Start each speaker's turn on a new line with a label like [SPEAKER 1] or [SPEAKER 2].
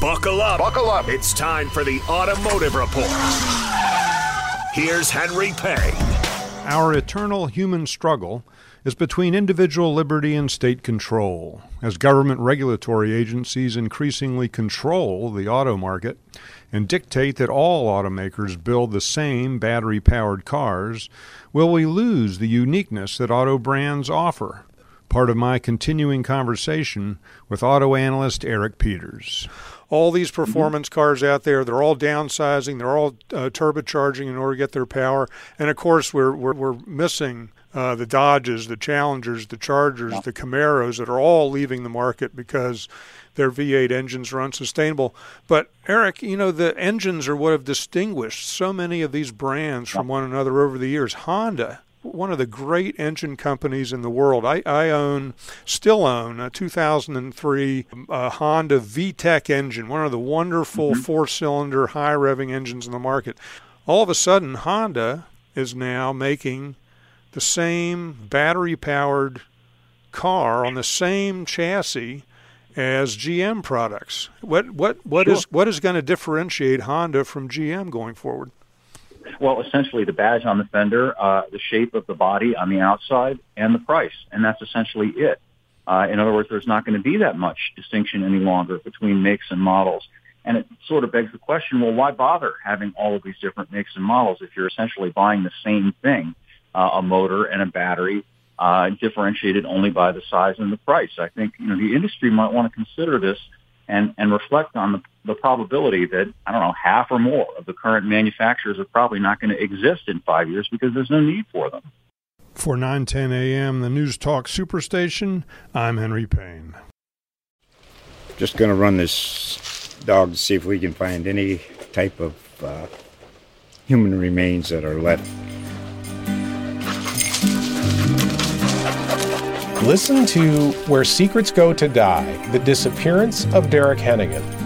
[SPEAKER 1] Buckle up. Buckle up. It's time for the Automotive Report. Here's Henry Payne.
[SPEAKER 2] Our eternal human struggle is between individual liberty and state control. As government regulatory agencies increasingly control the auto market and dictate that all automakers build the same battery powered cars, will we lose the uniqueness that auto brands offer? Part of my continuing conversation with auto analyst Eric Peters all these performance cars out there. They're all downsizing. They're all uh, turbocharging in order to get their power. And of course, we're we're, we're missing uh, the Dodges, the Challengers, the Chargers, yeah. the Camaros that are all leaving the market because their V8 engines are unsustainable. But Eric, you know the engines are what have distinguished so many of these brands from one another over the years. Honda one of the great engine companies in the world. I, I own, still own, a 2003 uh, Honda VTEC engine, one of the wonderful mm-hmm. four cylinder, high revving engines in the market. All of a sudden, Honda is now making the same battery powered car on the same chassis as GM products. What what what
[SPEAKER 3] sure.
[SPEAKER 2] is what is going to differentiate Honda from GM going forward?
[SPEAKER 3] Well, essentially the badge on the fender, uh, the shape of the body on the outside, and the price, and that's essentially it. Uh, in other words, there's not going to be that much distinction any longer between makes and models. And it sort of begs the question, well, why bother having all of these different makes and models if you're essentially buying the same thing, uh, a motor and a battery, uh, differentiated only by the size and the price? I think you know the industry might want to consider this and, and reflect on the, the probability that, I don't know, half or more of the current manufacturers are probably not going to exist in five years because there's no need for them.
[SPEAKER 2] For 910 AM, the News Talk Superstation, I'm Henry Payne.
[SPEAKER 4] Just going to run this dog to see if we can find any type of uh, human remains that are left
[SPEAKER 5] Listen to Where Secrets Go to Die The Disappearance of Derek Hennigan.